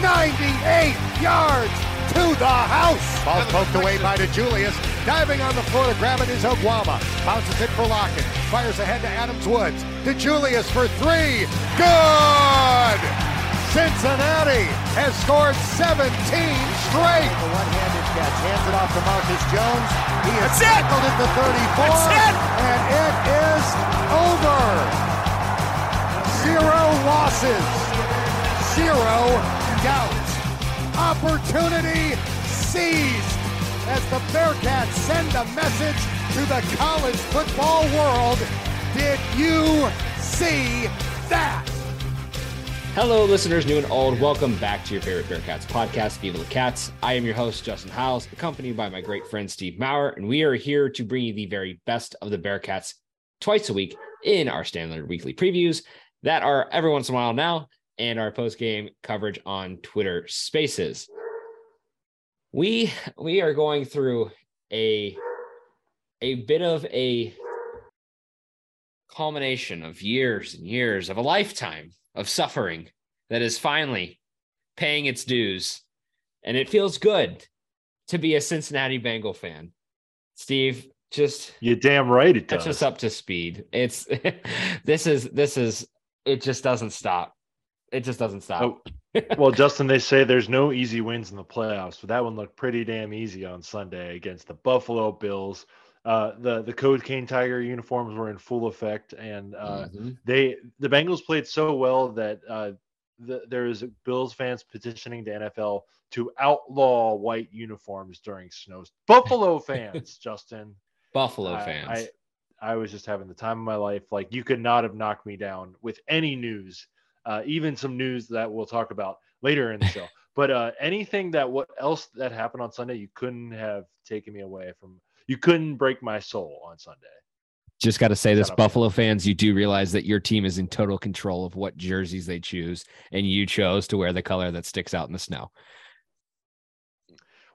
98 yards to the house. Ball poked away by DeJulius. Diving on the floor to grab it is Oguama. Bounces it for Lockett. Fires ahead to Adams Woods. DeJulius for three. Good! Cincinnati has scored 17 straight. The one-handed catch. Hands it off to Marcus Jones. He is That's it! tackled at the 34. That's it! And it is over. Zero losses. Zero doubt. Opportunity seized as the Bearcats send a message to the college football world. Did you see that? Hello, listeners, new and old. Welcome back to your favorite Bearcats podcast, Viva La Cats. I am your host, Justin Hiles, accompanied by my great friend Steve Maurer, and we are here to bring you the very best of the Bearcats twice a week in our standard weekly previews that are every once in a while now, and our post game coverage on Twitter Spaces. We we are going through a a bit of a culmination of years and years of a lifetime of suffering that is finally paying its dues. And it feels good to be a Cincinnati Bengal fan. Steve, just You damn right it catch does. us up to speed. It's this is this is it just doesn't stop. It just doesn't stop. Oh, well, Justin, they say there's no easy wins in the playoffs, but that one looked pretty damn easy on Sunday against the Buffalo Bills. Uh, the the Cocaine Tiger uniforms were in full effect, and uh, Mhm. they the Bengals played so well that uh, the, there's Bills fans petitioning the NFL to outlaw white uniforms during snows. Buffalo fans, Justin, Buffalo I- fans. I, I was just having the time of my life. Like you could not have knocked me down with any news, uh, even some news that we'll talk about later in the show. but uh, anything that what else that happened on Sunday, you couldn't have taken me away from. You couldn't break my soul on Sunday. Just got to say this, Buffalo fans, you do realize that your team is in total control of what jerseys they choose, and you chose to wear the color that sticks out in the snow.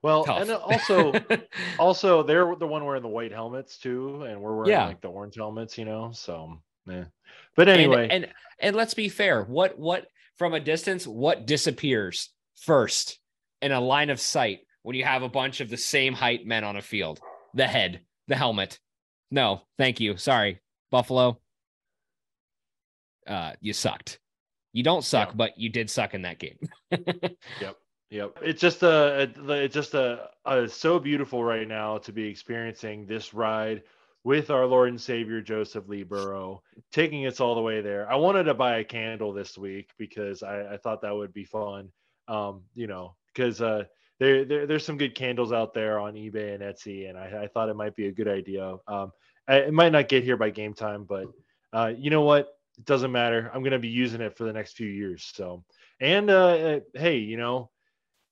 Well, Tough. and also, also they're the one wearing the white helmets too, and we're wearing Yeah. like the orange helmets, you know. So, yeah. But anyway, and, and let's be fair. What what from a distance, what disappears first in a line of sight when you have a bunch of the same height men on a field? The head, the helmet. No, thank you. Sorry, Buffalo. Uh, you sucked. You don't suck, but you did suck in that game. Yep. Yep. It's just a, a- it's just a, a so beautiful right now to be experiencing this ride with our Lord and Savior Joseph Lee Burrow, taking us all the way there. I wanted to buy a candle this week because I, I thought that would be fun. Um, you know, because uh there, there there's some good candles out there on eBay and Etsy, and I, I thought it might be a good idea. Um, I, it might not get here by game time, but uh, you know what? It doesn't matter. I'm gonna be using it for the next few years. So, and uh, uh, hey, you know,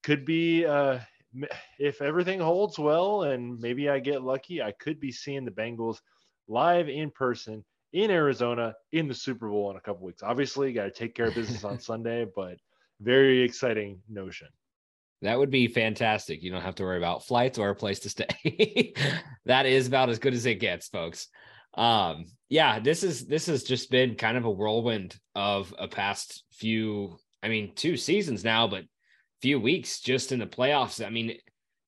could be uh if everything holds well and maybe I get lucky, I could be seeing the Bengals live in person in Arizona in the Super Bowl in a couple weeks. Obviously, got to take care of business on Sunday, but very exciting notion. That would be fantastic. You don't have to worry about flights or a place to stay. that is about as good as it gets, folks. Um, yeah, this is this has just been kind of a whirlwind of a past few, I mean, two seasons now, but few weeks just in the playoffs. I mean,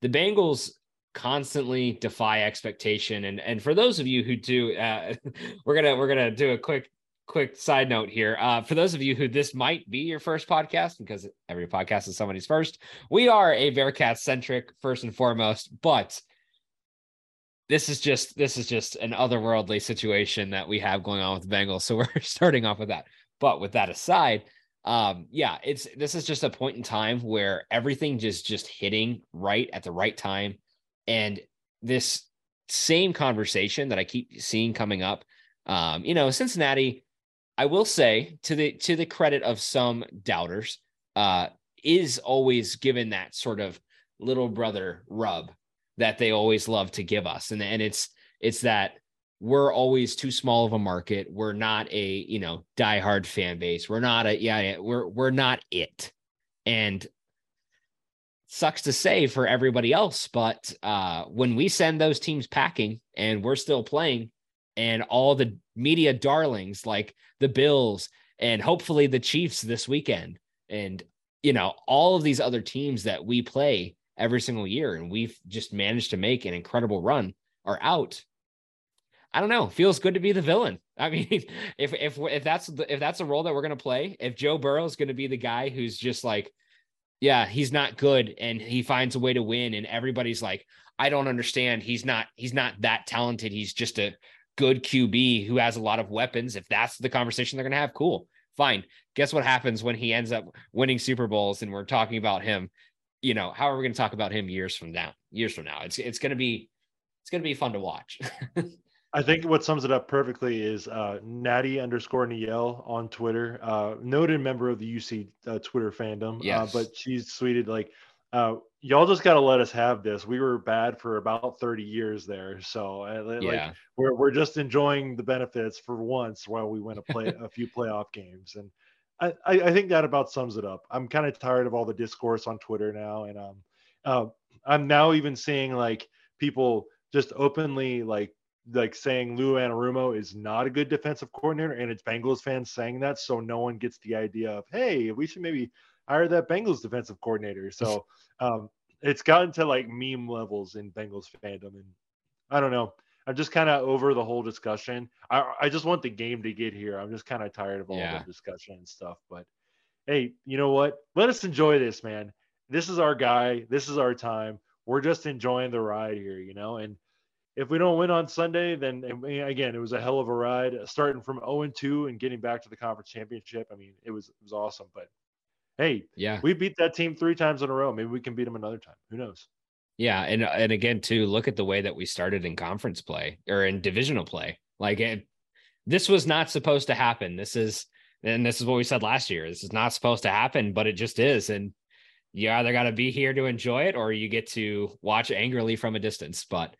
the Bengals constantly defy expectation. And and for those of you who do, uh, we're gonna we're gonna do a quick quick side note here. Uh, for those of you who this might be your first podcast, because every podcast is somebody's first, we are a Bearcat centric first and foremost, but this is just this is just an otherworldly situation that we have going on with the Bengals. So we're starting off with that. But with that aside, um, yeah, it's this is just a point in time where everything just just hitting right at the right time, and this same conversation that I keep seeing coming up. Um, you know, Cincinnati, I will say to the to the credit of some doubters, uh, is always given that sort of little brother rub that they always love to give us. And, and it's it's that we're always too small of a market. We're not a, you know, diehard fan base. We're not a yeah, we're we're not it. And sucks to say for everybody else, but uh, when we send those teams packing and we're still playing, and all the media darlings like the Bills and hopefully the Chiefs this weekend, and you know all of these other teams that we play every single year, and we've just managed to make an incredible run, are out. I don't know. Feels good to be the villain. I mean, if if if that's the, if that's a role that we're gonna play, if Joe Burrow is gonna be the guy who's just like yeah, he's not good and he finds a way to win and everybody's like, I don't understand. He's not he's not that talented. He's just a good QB who has a lot of weapons. If that's the conversation they're to have, cool. Fine. Guess what happens when he ends up winning Super Bowls and we're talking about him, you know, how are we going to talk about him years from now? Years from now. It's it's going to be it's going to be fun to watch. I think what sums it up perfectly is uh, Natty underscore Niel on Twitter, uh, noted member of the UC uh, Twitter fandom. Uh, yes. but she's tweeted like, uh, "Y'all just got to let us have this. We were bad for about 30 years there, so uh, like, yeah. we're we're just enjoying the benefits for once while we win a play a few playoff games." And I, I think that about sums it up. I'm kind of tired of all the discourse on Twitter now, and um, I'm now even seeing like people just openly like like saying Lou Anarumo is not a good defensive coordinator, and it's Bengals fans saying that, so no one gets the idea of hey, we should maybe hire that Bengals defensive coordinator. So um, it's gotten to like meme levels in Bengals fandom, and I don't know. I'm just kind of over the whole discussion. I I just want the game to get here. I'm just kind of tired of all yeah. the discussion and stuff. But hey, you know what? Let us enjoy this, man. This is our guy. This is our time. We're just enjoying the ride here, you know, and if we don't win on Sunday, then again, it was a hell of a ride. Uh, starting from 0 and 2 and getting back to the conference championship. I mean, it was it was awesome. But hey, yeah, we beat that team three times in a row. Maybe we can beat them another time. Who knows? Yeah, and and again, too, look at the way that we started in conference play or in divisional play. Like it, this was not supposed to happen. This is and this is what we said last year. This is not supposed to happen, but it just is. And you either got to be here to enjoy it or you get to watch angrily from a distance. But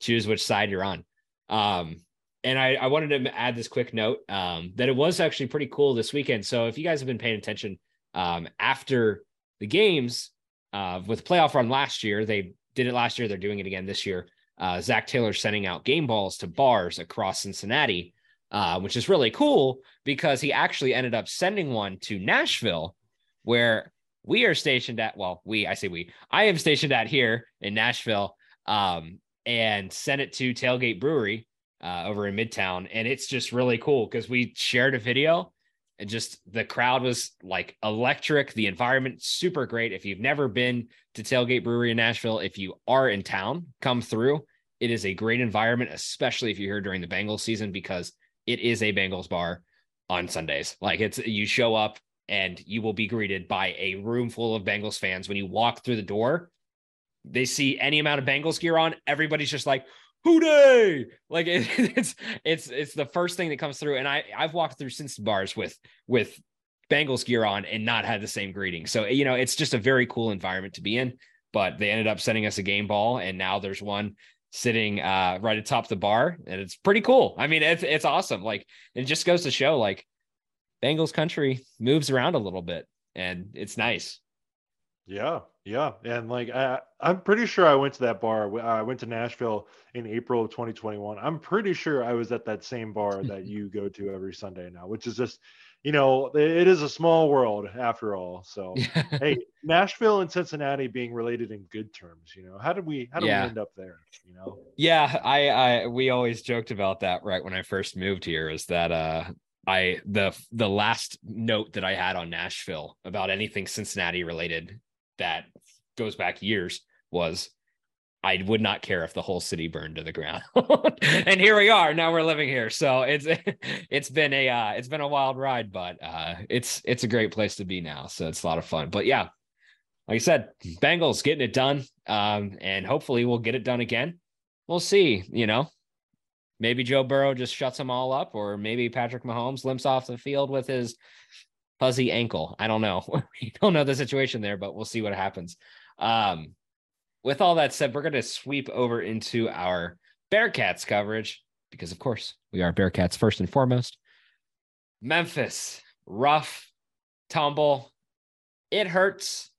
choose which side you're on. Um, and I, I wanted to add this quick note um, that it was actually pretty cool this weekend. So if you guys have been paying attention um, after the games uh, with playoff run last year, they did it last year. They're doing it again this year. Uh, Zac Taylor sending out game balls to bars across Cincinnati, uh, which is really cool because he actually ended up sending one to Nashville, where we are stationed at. Well, we, I say we, I am stationed at here in Nashville. Um, and sent it to Tailgate Brewery uh, over in Midtown. And it's just really cool because we shared a video and just the crowd was like electric. The environment super great. If you've never been to Tailgate Brewery in Nashville, if you are in town, come through. It is a great environment, especially if you're here during the Bengals season, because it is a Bengals bar on Sundays. Like it's you show up and you will be greeted by a room full of Bengals fans when you walk through the door they see any amount of Bengals gear on, everybody's just like, Hooday! Like it, it's it's it's the first thing that comes through. And I I've walked through since bars with with Bengals gear on and not had the same greeting. So you know, it's just a very cool environment to be in. But they ended up sending us a game ball, and now there's one sitting uh, right atop the bar, and it's pretty cool. I mean, it's it's awesome. Like it just goes to show, like Bengals country moves around a little bit, and it's nice. Yeah, yeah, and like I, I'm pretty sure I went to that bar. I went to Nashville in April of 2021. I'm pretty sure I was at that same bar that you go to every Sunday now, which is just, you know, it is a small world after all. So, hey, Nashville and Cincinnati being related in good terms. You know, how did we how did yeah. we end up there? You know, yeah, I, I we always joked about that right when I first moved here. Is that uh I the the last note that I had on Nashville about anything Cincinnati related that goes back years was I would not care if the whole city burned to the ground. and here we are. Now we're living here. So it's it's been a uh, it's been a wild ride, but uh, it's it's a great place to be now. So it's a lot of fun. But yeah, like I said, Bengals getting it done. Um, and hopefully we'll get it done again. We'll see, you know. Maybe Joe Burrow just shuts them all up, or maybe Patrick Mahomes limps off the field with his fuzzy ankle. I don't know. we don't know the situation there, but we'll see what happens. Um, with all that said, we're going to sweep over into our Bearcats coverage because, of course, we are Bearcats first and foremost. Memphis, rough, tumble. It hurts.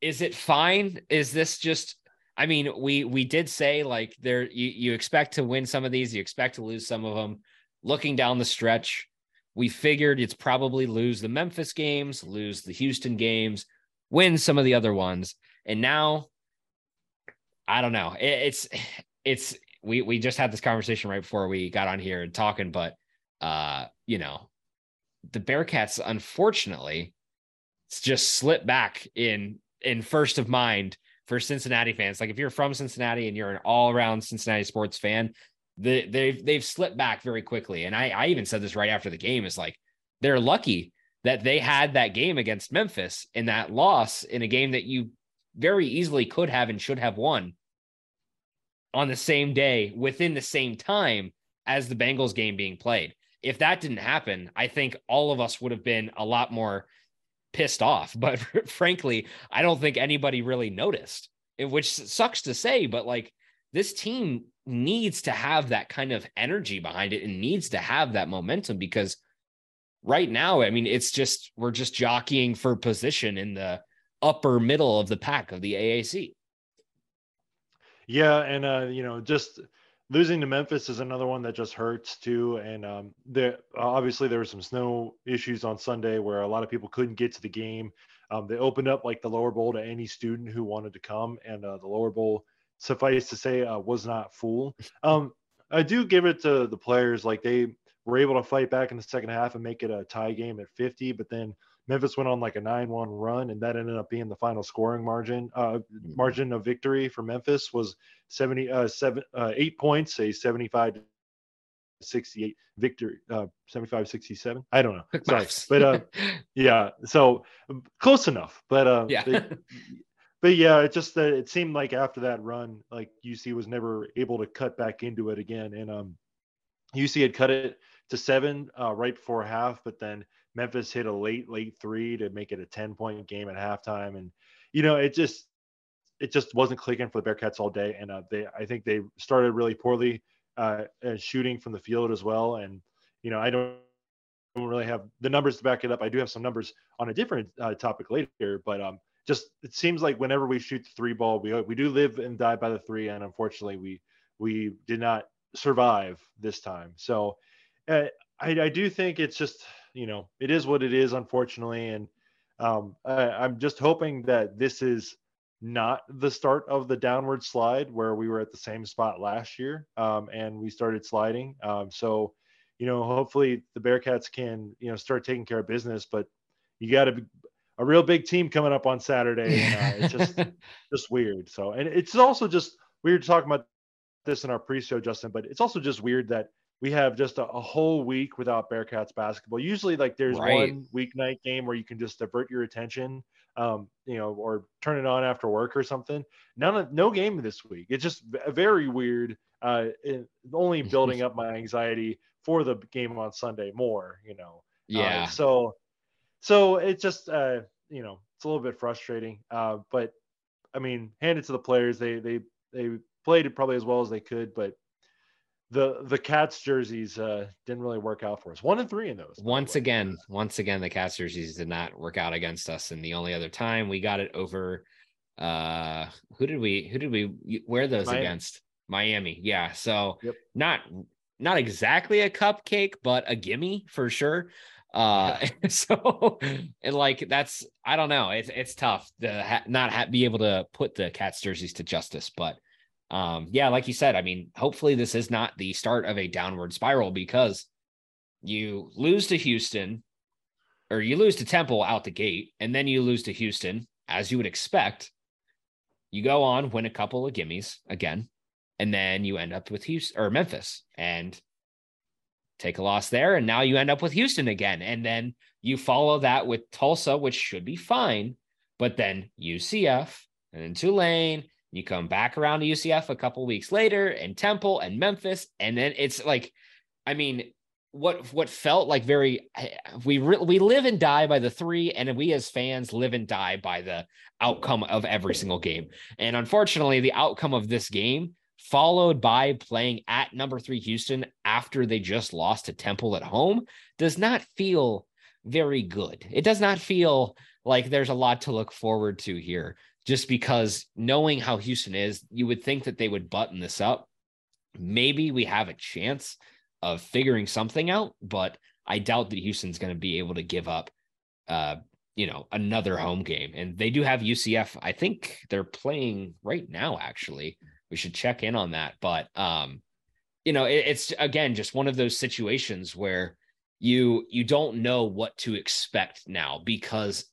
Is it fine? Is this just I mean, we we did say like there you, you expect to win some of these, you expect to lose some of them. Looking down the stretch, we figured it's probably lose the Memphis games, lose the Houston games, win some of the other ones. And now I don't know. It, it's it's we we just had this conversation right before we got on here and talking, but uh, you know, the Bearcats unfortunately just slipped back in in first of mind for Cincinnati fans. Like if you're from Cincinnati and you're an all around Cincinnati sports fan, the, they've they've slipped back very quickly. And I, I even said this right after the game is like they're lucky that they had that game against Memphis in that loss in a game that you very easily could have and should have won on the same day within the same time as the Bengals game being played. If that didn't happen, I think all of us would have been a lot more pissed off. But frankly, I don't think anybody really noticed, which sucks to say, but like this team needs to have that kind of energy behind it and needs to have that momentum because right now, I mean, it's just we're just jockeying for position in the upper middle of the pack of the AAC. Yeah, and uh, you know, just losing to Memphis is another one that just hurts too. And um, there obviously there were some snow issues on Sunday where a lot of people couldn't get to the game. Um, they opened up like the lower bowl to any student who wanted to come, and uh, the lower bowl, suffice to say, uh, was not full. Um, I do give it to the players; like they were able to fight back in the second half and make it a tie game at 50, but then Memphis went on like a 9-1 run, and that ended up being the final scoring margin. Uh, mm-hmm. margin of victory for Memphis was 70, uh, seven, uh, eight points, a 75 68 victory, uh, 75 67. I don't know. Sorry, but uh, yeah, so close enough. But uh, yeah. They, but yeah, it just that it seemed like after that run, like UC was never able to cut back into it again, and um, UC had cut it to seven uh, right before half, but then Memphis hit a late, late three to make it a 10 point game at halftime. And, you know, it just, it just wasn't clicking for the Bearcats all day. And uh, they, I think they started really poorly uh, shooting from the field as well. And, you know, I don't, don't really have the numbers to back it up. I do have some numbers on a different uh, topic later, but um, just it seems like whenever we shoot the three ball, we we do live and die by the three, and unfortunately, we we did not survive this time. So uh, I, I do think it's just you know, it is what it is, unfortunately. And um, I, am just hoping that this is not the start of the downward slide where we were at the same spot last year um, and we started sliding. Um, so, you know, hopefully the Bearcats can, you know, start taking care of business, but you got to a real big team coming up on Saturday. And, uh, it's just, just weird. So, and it's also just weird talking about this in our pre-show, Justin, but it's also just weird that we have just a, a, whole week without Bearcats basketball. Usually, like there's right. one weeknight game where you can just divert your attention, um, you know, or turn it on after work or something. None of no game this week. It's just very weird. Uh, it, only building up my anxiety for the game on Sunday more, you know. Uh, yeah. Uh, so, so it's just uh, you know, it's a little bit frustrating. Uh, but I mean, hand it to the players. They they they played it probably as well as they could, but the the cats jerseys uh, didn't really work out for us. One and three in those. Once again, once again, the cats jerseys did not work out against us. And the only other time we got it over, uh, who did we who did we wear those Miami. against? Miami. Yeah. So yep. not not exactly a cupcake, but a gimme for sure. Uh, so and like that's I don't know. It's it's tough to ha- not ha- be able to put the cats jerseys to justice, but um, yeah, like you said, I mean, hopefully this is not the start of a downward spiral because you lose to Houston or you lose to Temple out the gate, and then you lose to Houston, as you would expect. You go on, win a couple of gimmies again, and then you end up with Houston or Memphis and take a loss there. And now you end up with Houston again. And then you follow that with Tulsa, which should be fine, but then UCF and then Tulane you come back around to UCF a couple weeks later and Temple and Memphis. And then it's like, I mean, what what felt like very we re, we live and die by the three and we as fans live and die by the outcome of every single game and unfortunately the outcome of this game followed by playing at number 3 Houston after they just lost to Temple at home does not feel very good it does not feel like there's a lot to look forward to here just because knowing how Houston is you would think that they would button this up maybe we have a chance of figuring something out, but I doubt that Houston's going to be able to give up, uh, you know, another home game. And they do have UCF. I think they're playing right now. Actually, we should check in on that. But, um, you know, it, it's again just one of those situations where you you don't know what to expect now because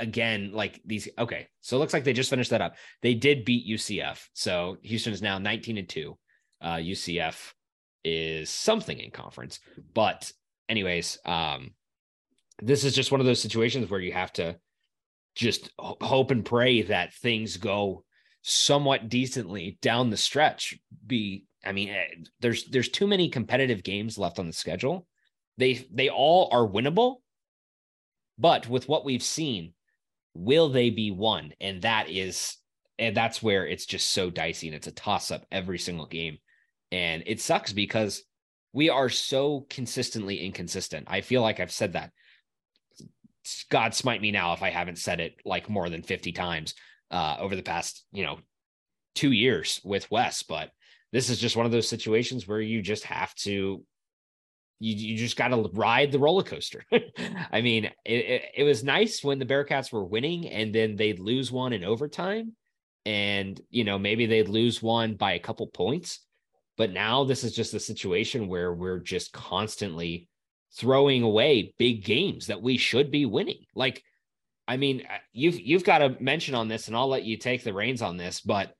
again like these okay so it looks like they just finished that up they did beat ucf so houston is now 19 and 2 uh ucf is something in conference. But anyways, um, this is just one of those situations where you have to just hope and pray that things go somewhat decently down the stretch. Be I mean, eh, there's there's too many competitive games left on the schedule. They they all are winnable, but with what we've seen, will they be won? And that is and that's where it's just so dicey and it's a toss up every single game. And it sucks because we are so consistently inconsistent. I feel like I've said that. God smite me now if I haven't said it like more than 50 times uh, over the past, you know, two years with Wes. But this is just one of those situations where you just have to you, you just got to ride the roller coaster. I mean, it, it, it, was nice when the Bearcats were winning and then they'd lose one in overtime. And, you know, maybe they'd lose one by a couple points. But now this is just a situation where we're just constantly throwing away big games that we should be winning. Like, I mean, uh, you've you've got to mention on this, and I'll let you take the reins on this. But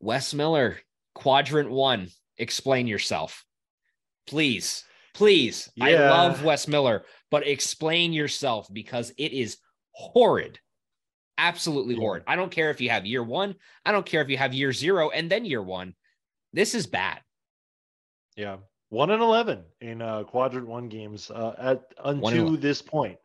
Wes Miller, quadrant one, explain yourself, please, please. Yeah. I love Wes Miller, but explain yourself because it is horrid absolutely yeah. horrid. I don't care if you have year one. I don't care if you have year zero and then year one. This is bad. Yeah. One and 11 in uh, quadrant one games uh, at until this point.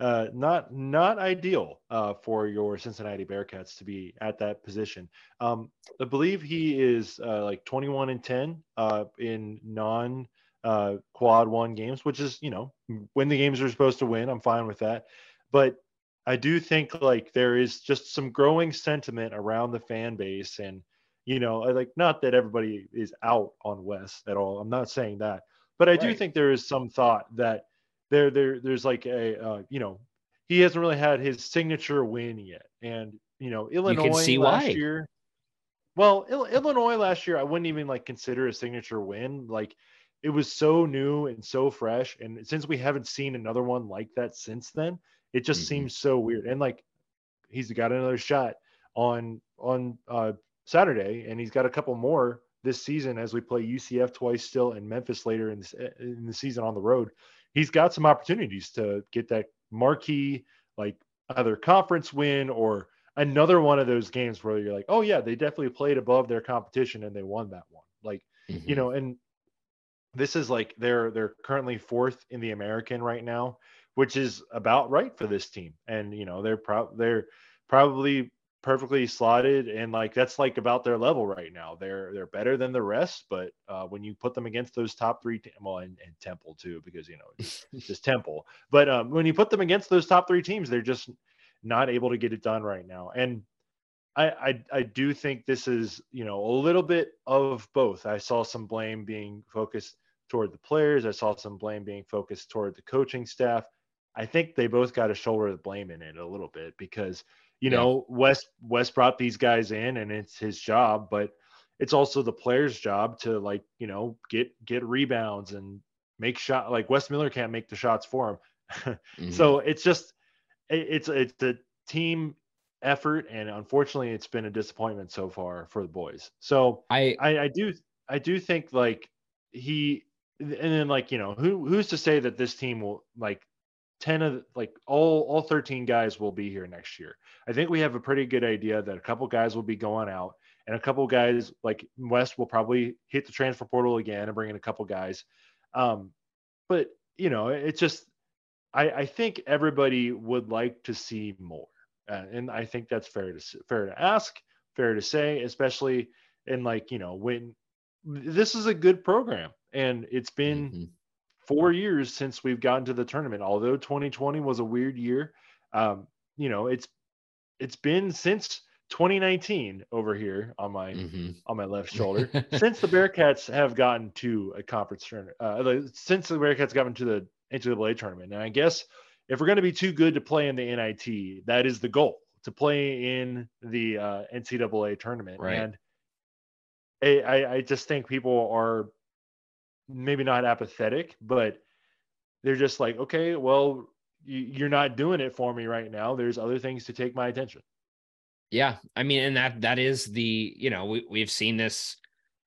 Uh, not not ideal uh, for your Cincinnati Bearcats to be at that position. Um, I believe he is uh, like 21 and 10 uh, in non uh, quad one games, which is you know when the games are supposed to win. I'm fine with that, but I do think like there is just some growing sentiment around the fan base and you know, like not that everybody is out on Wes at all. I'm not saying that, but I right. do think there is some thought that there, there, there's like a, uh, you know, he hasn't really had his signature win yet, and you know, Illinois you can see last why. year. Well, Il- Illinois last year, I wouldn't even like consider a signature win. Like it was so new and so fresh, and since we haven't seen another one like that since then, it just mm-hmm. seems so weird. And like he's got another shot on on uh, Saturday, and he's got a couple more this season as we play UCF twice still and Memphis later in, this, in the season on the road. He's got some opportunities to get that marquee, like either conference win or another one of those games where you're like, oh yeah, they definitely played above their competition and they won that one. Like, mm-hmm. you know, and this is like they're they're currently fourth in the American right now, which is about right for this team. And you know, they're pro- they're probably perfectly slotted and like that's like about their level right now. They're they're better than the rest, but uh, when you put them against those top three, te- well, and, and, Temple too, because you know it's, just Temple. But um, when you put them against those top three teams, they're just not able to get it done right now. And I, I I do think this is you know a little bit of both. I saw some blame being focused toward the players. I saw some blame being focused toward the coaching staff. I think they both got a shoulder the blame in it a little bit because you yeah. know, West Wes brought these guys in and it's his job, but it's also the player's job to like, you know, get get rebounds and make shot like Wes Miller can't make the shots for him. mm-hmm. So it's just it, it's it's a team effort and unfortunately it's been a disappointment so far for the boys. So I I, I do I do think like he and then like you know who who's to say that this team will like 10 of like all all 13 guys will be here next year. I think we have a pretty good idea that a couple guys will be going out and a couple guys like Wes will probably hit the transfer portal again and bring in a couple guys. Um, but you know, it's just I, I think everybody would like to see more, uh, and I think that's fair to fair to ask, fair to say, especially in like you know when this is a good program and it's been mm-hmm. Four years since we've gotten to the tournament. Although 2020 was a weird year, um, you know it's it's been since 2019 over here on my mm-hmm. on my left shoulder since the Bearcats have gotten to a conference tournament. Uh, since the Bearcats gotten to the NCAA tournament, and I guess if we're going to be too good to play in the NIT, that is the goal to play in the uh, NCAA tournament. Right. And I, I just think people are maybe not apathetic, but they're just like, okay, well, you're not doing it for me right now. There's other things to take my attention. Yeah, I mean, and that that is the you know we we've seen this,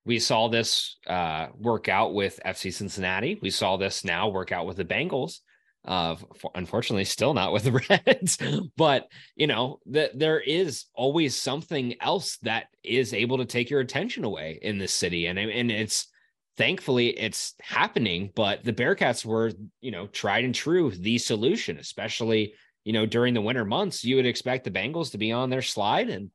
we saw this uh, work out with FC Cincinnati. We saw this now work out with the Bengals. Uh, unfortunately, still not with the Reds, but you know that there is always something else that is able to take your attention away in this city, and and it's thankfully it's happening. But the Bearcats were you know tried and true the solution, especially you know, during the winter months, you would expect the Bengals to be on their slide and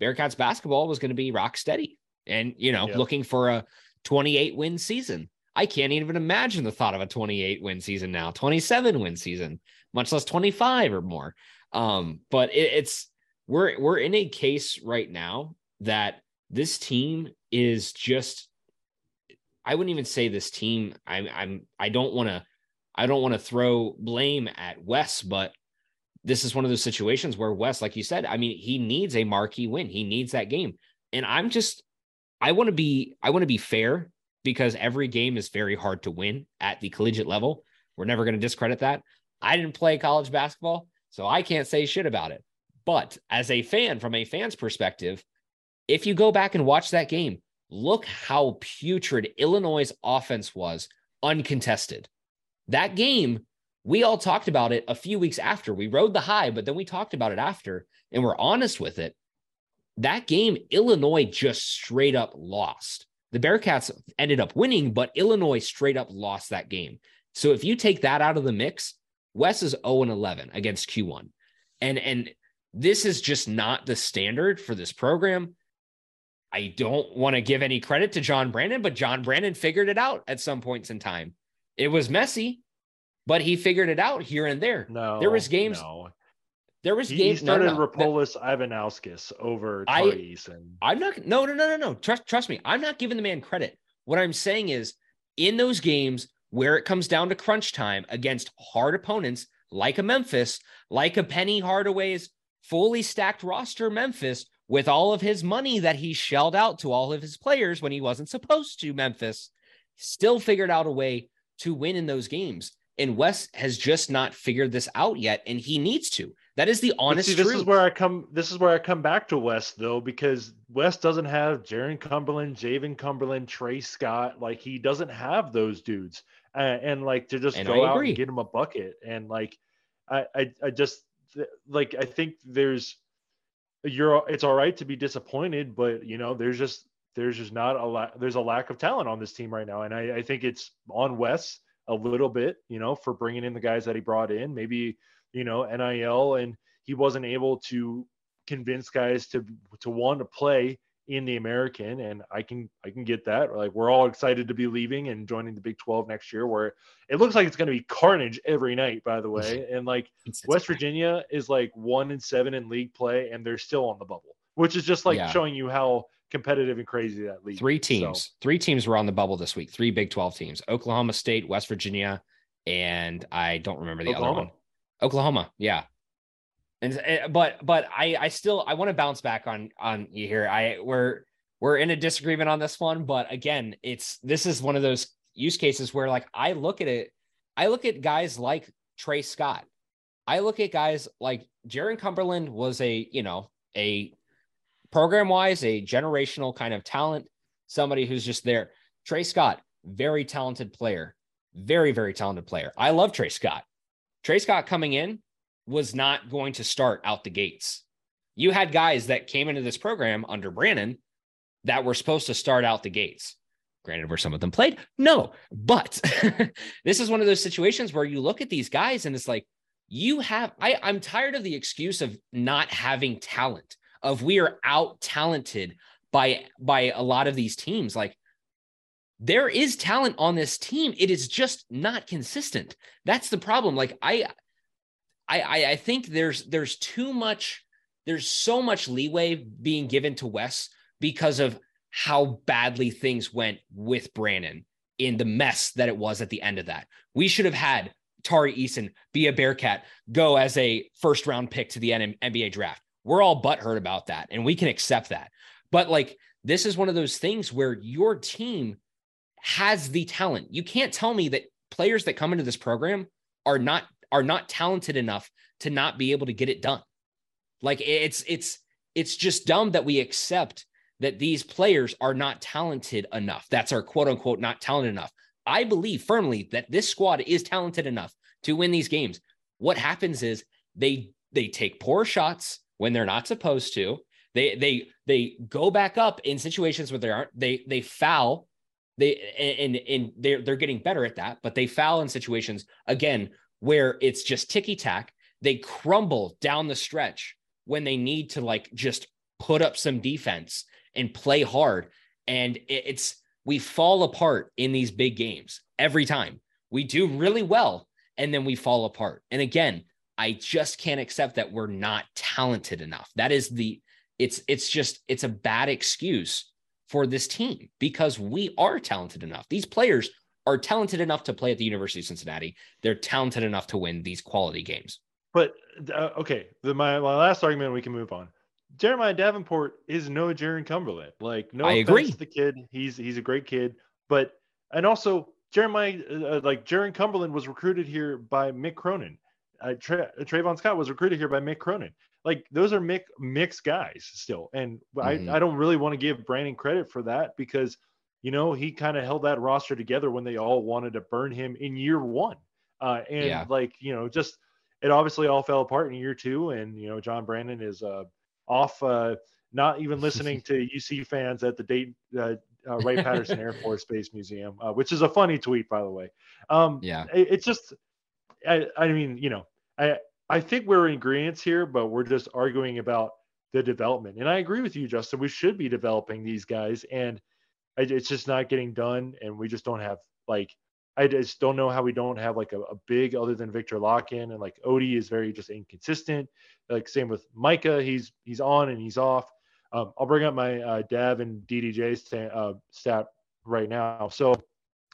Bearcats basketball was going to be rock steady and, you know, looking for a 28 win season. I can't even imagine the thought of a 28 win season now, 27 win season, much less 25 or more. Um, but it, it's we're we're in a case right now that this team is just I wouldn't even say this team. I'm I'm I don't want to I don't want to throw blame at Wes, but this is one of those situations where Wes, like you said, I mean, he needs a marquee win. He needs that game. And I'm just, I want to be, I want to be fair because every game is very hard to win at the collegiate level. We're never going to discredit that. I didn't play college basketball, so I can't say shit about it. But as a fan, from a fan's perspective, if you go back and watch that game, look how putrid Illinois' offense was uncontested. That game we all talked about it a few weeks after. We rode the high, but then we talked about it after and we're honest with it. That game, Illinois just straight up lost. The Bearcats ended up winning, but Illinois straight up lost that game. So if you take that out of the mix, Wes is 0 and 11 against Q1. And and this is just not the standard for this program. I don't want to give any credit to John Brannen, but John Brannen figured it out at some points in time. It was messy but he figured it out here and there. No, there was games. No. There was he, games. He started no, no, Rapolas Ivanauskas over I, Eason. I'm not. No, no, no, no, no. Trust, trust me. I'm not giving the man credit. What I'm saying is, in those games where it comes down to crunch time against hard opponents like a Memphis, like a Penny Hardaway's fully stacked roster Memphis, with all of his money that he shelled out to all of his players when he wasn't supposed to, Memphis still figured out a way to win in those games. And Wes has just not figured this out yet, and he needs to. That is the honest see, this truth. is where I come. This is where I come back to Wes though, because Wes doesn't have Jarron Cumberland, Javen Cumberland, Trey Scott. Like he doesn't have those dudes, uh, and like to just and go out and get him a bucket. And like, I, I, I just like I think there's you're. It's all right to be disappointed, but you know, there's just there's just not a lot. There's a lack of talent on this team right now, and I, I think it's on Wes a little bit, you know, for bringing in the guys that he brought in, maybe, you know, NIL, and he wasn't able to convince guys to to want to play in the American, and I can I can get that. Like we're all excited to be leaving and joining the Big 12 next year, where it looks like it's going to be carnage every night. By the way, and like West Virginia is like one and seven in league play, and they're still on the bubble, which is just like yeah. showing you how competitive and crazy that league. Three teams, so. three teams were on the bubble this week. Three Big 12 teams: Oklahoma State, West Virginia, and I don't remember the Oklahoma. other one. Oklahoma, yeah. And eh, but but I I still I want to bounce back on on you here. I we're we're in a disagreement on this one, but again, it's this is one of those use cases where like I look at it, I look at guys like Trey Scott. I look at guys like Jarron Cumberland was a, you know, a program wise, a generational kind of talent, somebody who's just there. Trey Scott, very talented player, very, very talented player. I love Trey Scott. Trey Scott coming in was not going to start out the gates. You had guys that came into this program under Brannen that were supposed to start out the gates. Granted, where some of them played, no, but this is one of those situations where you look at these guys and it's like, you have, I, I'm tired of the excuse of not having talent, of we are out talented by by a lot of these teams. Like there is talent on this team. It is just not consistent. That's the problem. Like I I I think there's there's too much, there's so much leeway being given to Wes because of how badly things went with Brannen in the mess that it was at the end of that. We should have had Tari Eason be a Bearcat, go as a first round pick to the NBA draft. We're all butthurt about that, and we can accept that. But like, this is one of those things where your team has the talent. You can't tell me that players that come into this program are not are not talented enough to not be able to get it done. Like it's it's it's just dumb that we accept that these players are not talented enough. That's our quote unquote not talented enough. I believe firmly that this squad is talented enough to win these games. What happens is they they take poor shots when they're not supposed to. They they they go back up in situations where they aren't they they foul they and and they're they're getting better at that, but they foul in situations again where it's just ticky tack. They crumble down the stretch when they need to like just put up some defense and play hard. And it's, we fall apart in these big games every time. We do really well and then we fall apart. And again, I just can't accept that we're not talented enough. That is the, it's, it's just, it's a bad excuse for this team because we are talented enough. These players are talented enough to play at the University of Cincinnati. They're talented enough to win these quality games. But uh, okay, the, my, my last argument, we can move on. Jeremiah Davenport is no Jarron Cumberland. Like, no, I agree. The kid, he's he's a great kid, but and also Jeremiah, uh, like Jarron Cumberland was recruited here by Mick Cronin. Uh, Tra- Trayvon Scott was recruited here by Mick Cronin. Like those are Mick mixed guys still, and mm-hmm. I I don't really want to give Brannen credit for that because you know he kind of held that roster together when they all wanted to burn him in year one, uh, and yeah. like you know just it obviously all fell apart in year two, and you know John Brannen is uh off uh, not even listening to UC fans at the Dayton uh, uh, Wright Patterson Air Force Base Museum, uh, which is a funny tweet, by the way. Um, yeah, it, it's just, I, I mean, you know, I I think we're in agreement here, but we're just arguing about the development. And I agree with you, Justin. We should be developing these guys, and it's just not getting done, and we just don't have like. I just don't know how we don't have like a, a big other than Viktor Lakhin and like Ody is very just inconsistent. Like same with Micah, he's he's on and he's off. Um, I'll bring up my uh, Dav and DDJ st- uh, stat right now. So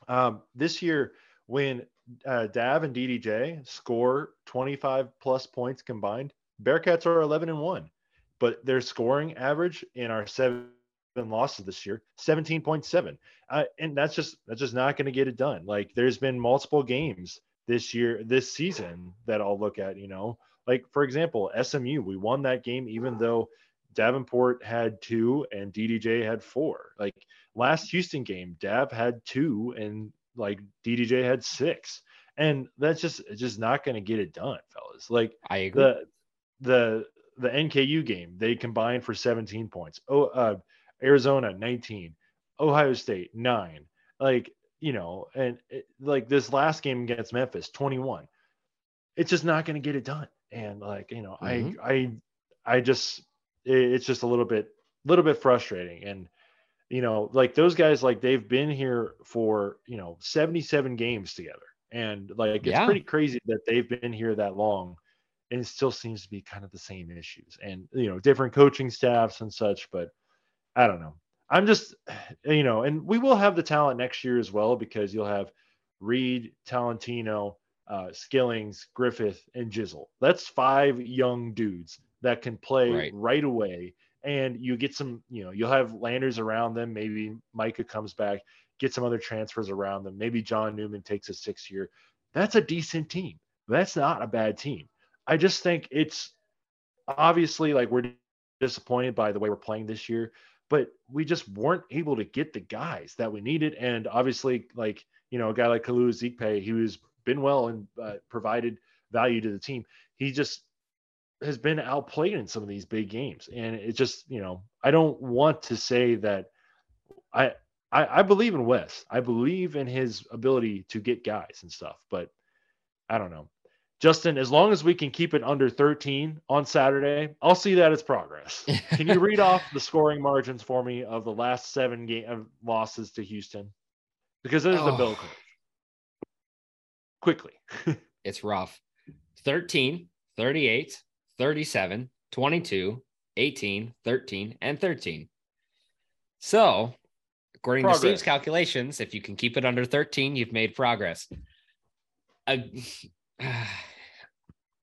um, this year, when uh, Dav and DDJ score 25 plus points combined, Bearcats are 11 and one, but their scoring average in our seven losses this year 17.7 uh, and that's just that's just not going to get it done like there's been multiple games this year this season that i'll look at you know like for example, SMU, we won that game even though Davenport had two and DDJ had four. Like last Houston game, Dav had two and like DDJ had six. And that's just just not going to get it done, fellas. Like I agree. The the the NKU game, they combined for 17 points. Oh, uh, Arizona 19, Ohio State 9. Like, you know, and it, like this last game against Memphis 21. It's just not going to get it done and like you know mm-hmm. i i i just it's just a little bit little bit frustrating and you know like those guys like they've been here for you know 77 games together and like it's yeah. pretty crazy that they've been here that long and it still seems to be kind of the same issues and you know different coaching staffs and such but i don't know i'm just you know and we will have the talent next year as well because you'll have reed talentino uh, Skillings, Griffith, and Jizzle. That's five young dudes that can play right. right. away. And you get some, you know, you'll have Landers around them. Maybe Micah comes back, get some other transfers around them. Maybe John Newman takes a six year. That's a decent team. That's not a bad team. I just think it's obviously like we're disappointed by the way we're playing this year, but we just weren't able to get the guys that we needed. And obviously, like, you know, a guy like Kalu Ezikpe, he was been well and uh, provided value to the team. He just has been outplayed in some of these big games, and it just you know I don't want to say that I I, I believe in Wes. I believe in his ability to get guys and stuff, but I don't know. Justin, as long as we can keep it under 13 on Saturday, I'll see that as progress. Can you read off the scoring margins for me of the last seven game losses to Houston? Because there's oh. the bill curve. Quickly. it's rough. 13, 38, 37, 22, 18, 13, and 13. So, according progress. to Steve's calculations, if you can keep it under 13, you've made progress. Uh,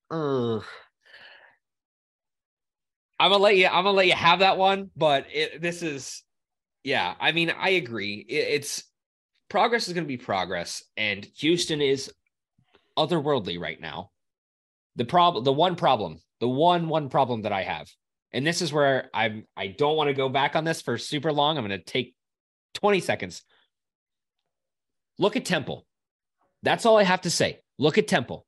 uh, I'm gonna let you. I'm gonna let you have that one, but it, this is, yeah. I mean, I agree. It, it's progress is gonna be progress, and Houston is otherworldly right now. The problem, the one problem, the one one problem that I have, and this is where I'm. I don't want to go back on this for super long. I'm gonna take 20 seconds. Look at Temple. That's all I have to say. Look at Temple.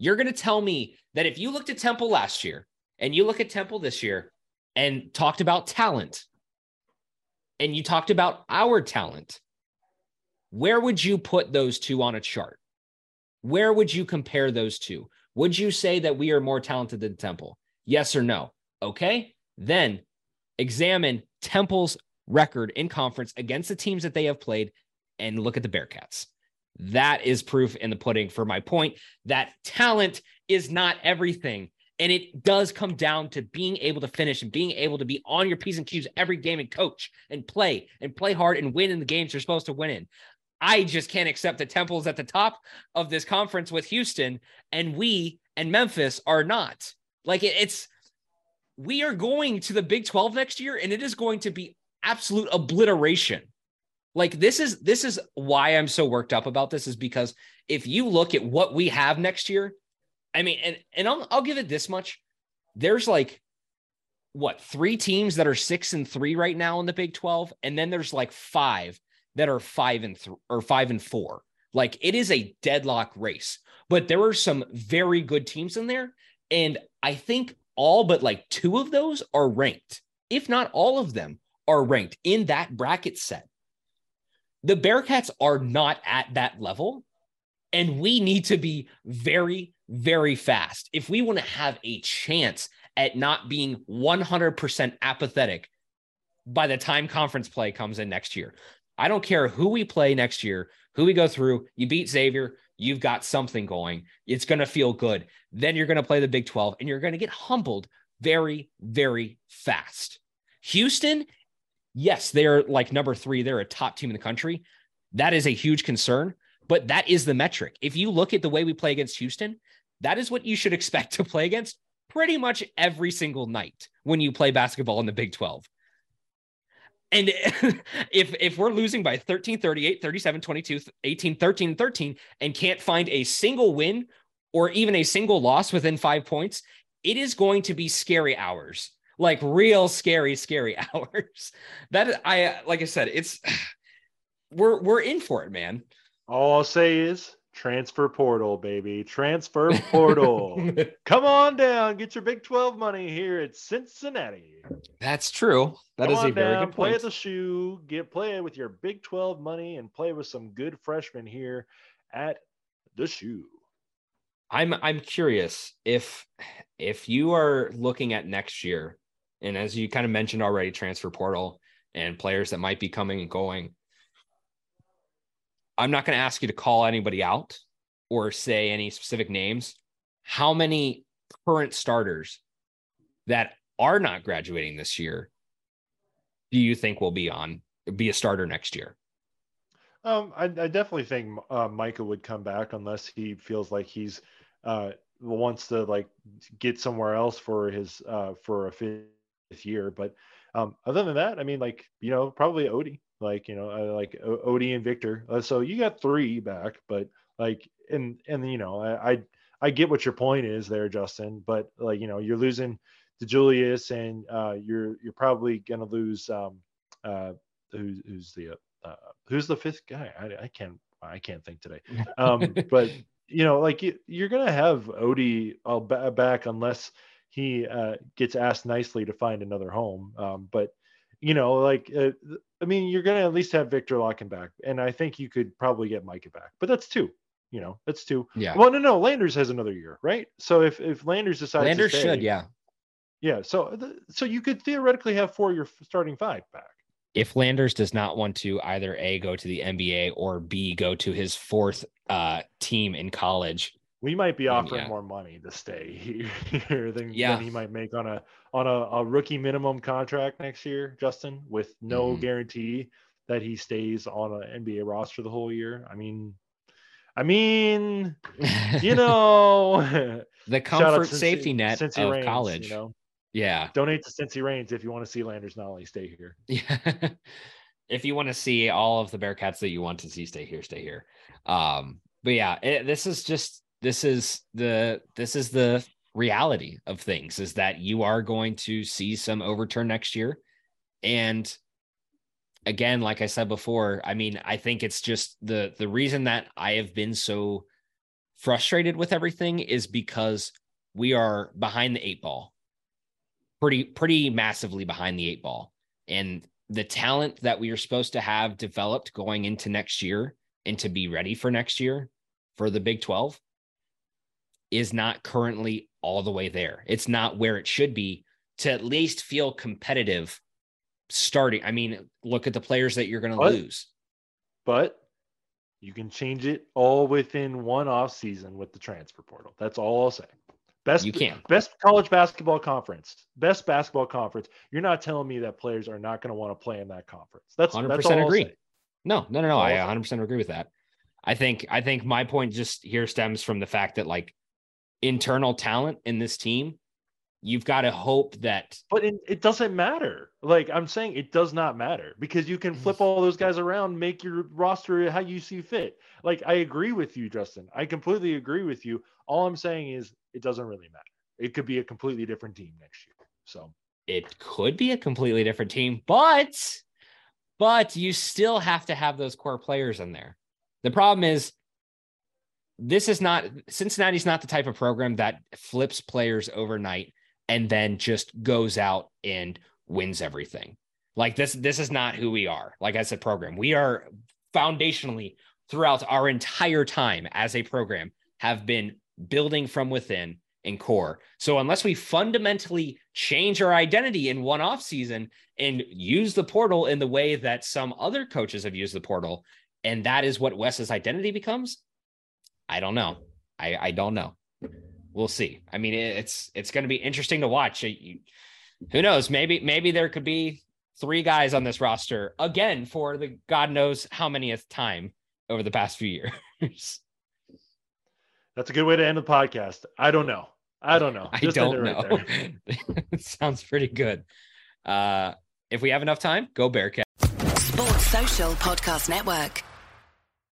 You're going to tell me that if you looked at Temple last year and you look at Temple this year and talked about talent and you talked about our talent, where would you put those two on a chart? Where would you compare those two? Would you say that we are more talented than Temple? Yes or no? Okay. Then examine Temple's record in conference against the teams that they have played and look at the Bearcats. That is proof in the pudding for my point that talent is not everything. And it does come down to being able to finish and being able to be on your P's and Q's every game and coach and play and play hard and win in the games you're supposed to win in. I just can't accept the Temple's at the top of this conference with Houston and we and Memphis are not. Like it's, we are going to the Big 12 next year and it is going to be absolute obliteration. Like this is this is why I'm so worked up about this is because if you look at what we have next year, I mean, and and I'll I'll give it this much. There's like what three teams that are six and three right now in the Big 12, and then there's like five that are five and three or five and four. Like it is a deadlock race, but there are some very good teams in there. And I think all but like two of those are ranked, if not all of them are ranked in that bracket set. The Bearcats are not at that level. And we need to be very, very fast if we want to have a chance at not being 100% apathetic by the time conference play comes in next year. I don't care who we play next year, who we go through. You beat Xavier, you've got something going. It's going to feel good. Then you're going to play the Big 12 and you're going to get humbled very, very fast. Houston yes, they're like number three, they're a top team in the country. That is a huge concern, but that is the metric. If you look at the way we play against Houston, that is what you should expect to play against pretty much every single night when you play basketball in the Big 12. And if if we're losing by 13, 38, 37, 22, 18, 13, 13, and can't find a single win or even a single loss within five points, it is going to be scary hours like real scary, scary hours. That I like I said, it's we're we're in for it, man. All I'll say is transfer portal, baby. Transfer portal. Come on down, get your Big 12 money here at Cincinnati. That's true. That Come is a very down, good point. Play at the shoe, get play with your Big 12 money and play with some good freshmen here at the shoe. I'm I'm curious if if you are looking at next year and as you kind of mentioned already, transfer portal and players that might be coming and going. I'm not going to ask you to call anybody out or say any specific names. How many current starters that are not graduating this year do you think will be on be a starter next year? Um, I, I definitely think uh, Micah would come back unless he feels like he's uh, wants to like get somewhere else for his uh, for a this year. But um, other than that, I mean, like you know, probably Ody, like you know, uh, like o- Ody and Viktor. Uh, so you got three back, but like, and and you know, I, I I get what your point is there, Justin. But like you know, you're losing to Julius, and uh, you're you're probably gonna lose um uh who's who's the uh, who's the fifth guy? I, I can't I can't think today. Um, but you know, like you, you're gonna have Ody all back unless he uh, gets asked nicely to find another home. Um, but You know, like uh, I mean, you're gonna at least have Viktor Lakhin back, and I think you could probably get Micah back, but that's two. You know, that's two. Yeah. Well, no, no, Landers has another year, right? So if if Landers decides, Landers to stay, should, yeah. yeah. So th- so you could theoretically have four of your starting five back. If Landers does not want to either A, go to the NBA or B, go to his fourth uh, team in college, We might be offering yeah. more money to stay here than, Yeah. than he might make on a on a, a rookie minimum contract next year, Justin, with no Mhm. guarantee that he stays on an NBA roster the whole year. I mean, I mean, you know, the comfort Cincy- safety net Cincy of Reigns, college. You know, Yeah. donate to Cincy Reigns if you want to see Landers not only stay here. Yeah. if you want to see all of the Bearcats that you want to see stay here, stay here. Um, but yeah, it, this is just this is the this is the reality of things is that you are going to see some overturn next year. And again, like I said before, I mean, I think it's just the the reason that I have been so frustrated with everything is because we are behind the eight ball. Pretty pretty massively behind the eight ball. And the talent that we are supposed to have developed going into next year and to be ready for next year for the Big 12 is not currently all the way there. It's not where it should be to at least feel competitive starting. I mean, look at the players that you're going to lose. But you can change it all within one off season with the transfer portal. That's all I'll say. Best You can. best college basketball conference, best basketball conference. You're not telling me that players are not going to want to play in that conference. That's that's 100% all agree. No, no, no, no. I 100% agree with that. I think I think my point just here stems from the fact that like internal talent in this team, you've got to hope that But it, it doesn't matter. Like I'm saying, it does not matter because you can flip mm-hmm. all those guys around, make your roster how you see fit. Like I agree with you, Justin. I completely agree with you. All I'm saying is it doesn't really matter. It could be a completely different team next year. So it could be a completely different team, but but you still have to have those core players in there. The problem is this is not Cincinnati's not the type of program that flips players overnight and then just goes out and wins everything. Like this this is not who we are. Like I said program. We are foundationally throughout our entire time as a program have been building from within and core. So unless we fundamentally change our identity in one off season and use the portal in the way that some other coaches have used the portal, and that is what Wes's identity becomes, I don't know. I, I don't know. We'll see. I mean, it's it's going to be interesting to watch. You- who knows? Maybe maybe there could be three guys on this roster again for the God knows how manyth time over the past few years. that's a good way to end the podcast. I don't know. I don't know. I Just end don't right know. it sounds pretty good. Uh, if we have enough time, go Bearcat. Sports Social Podcast Network.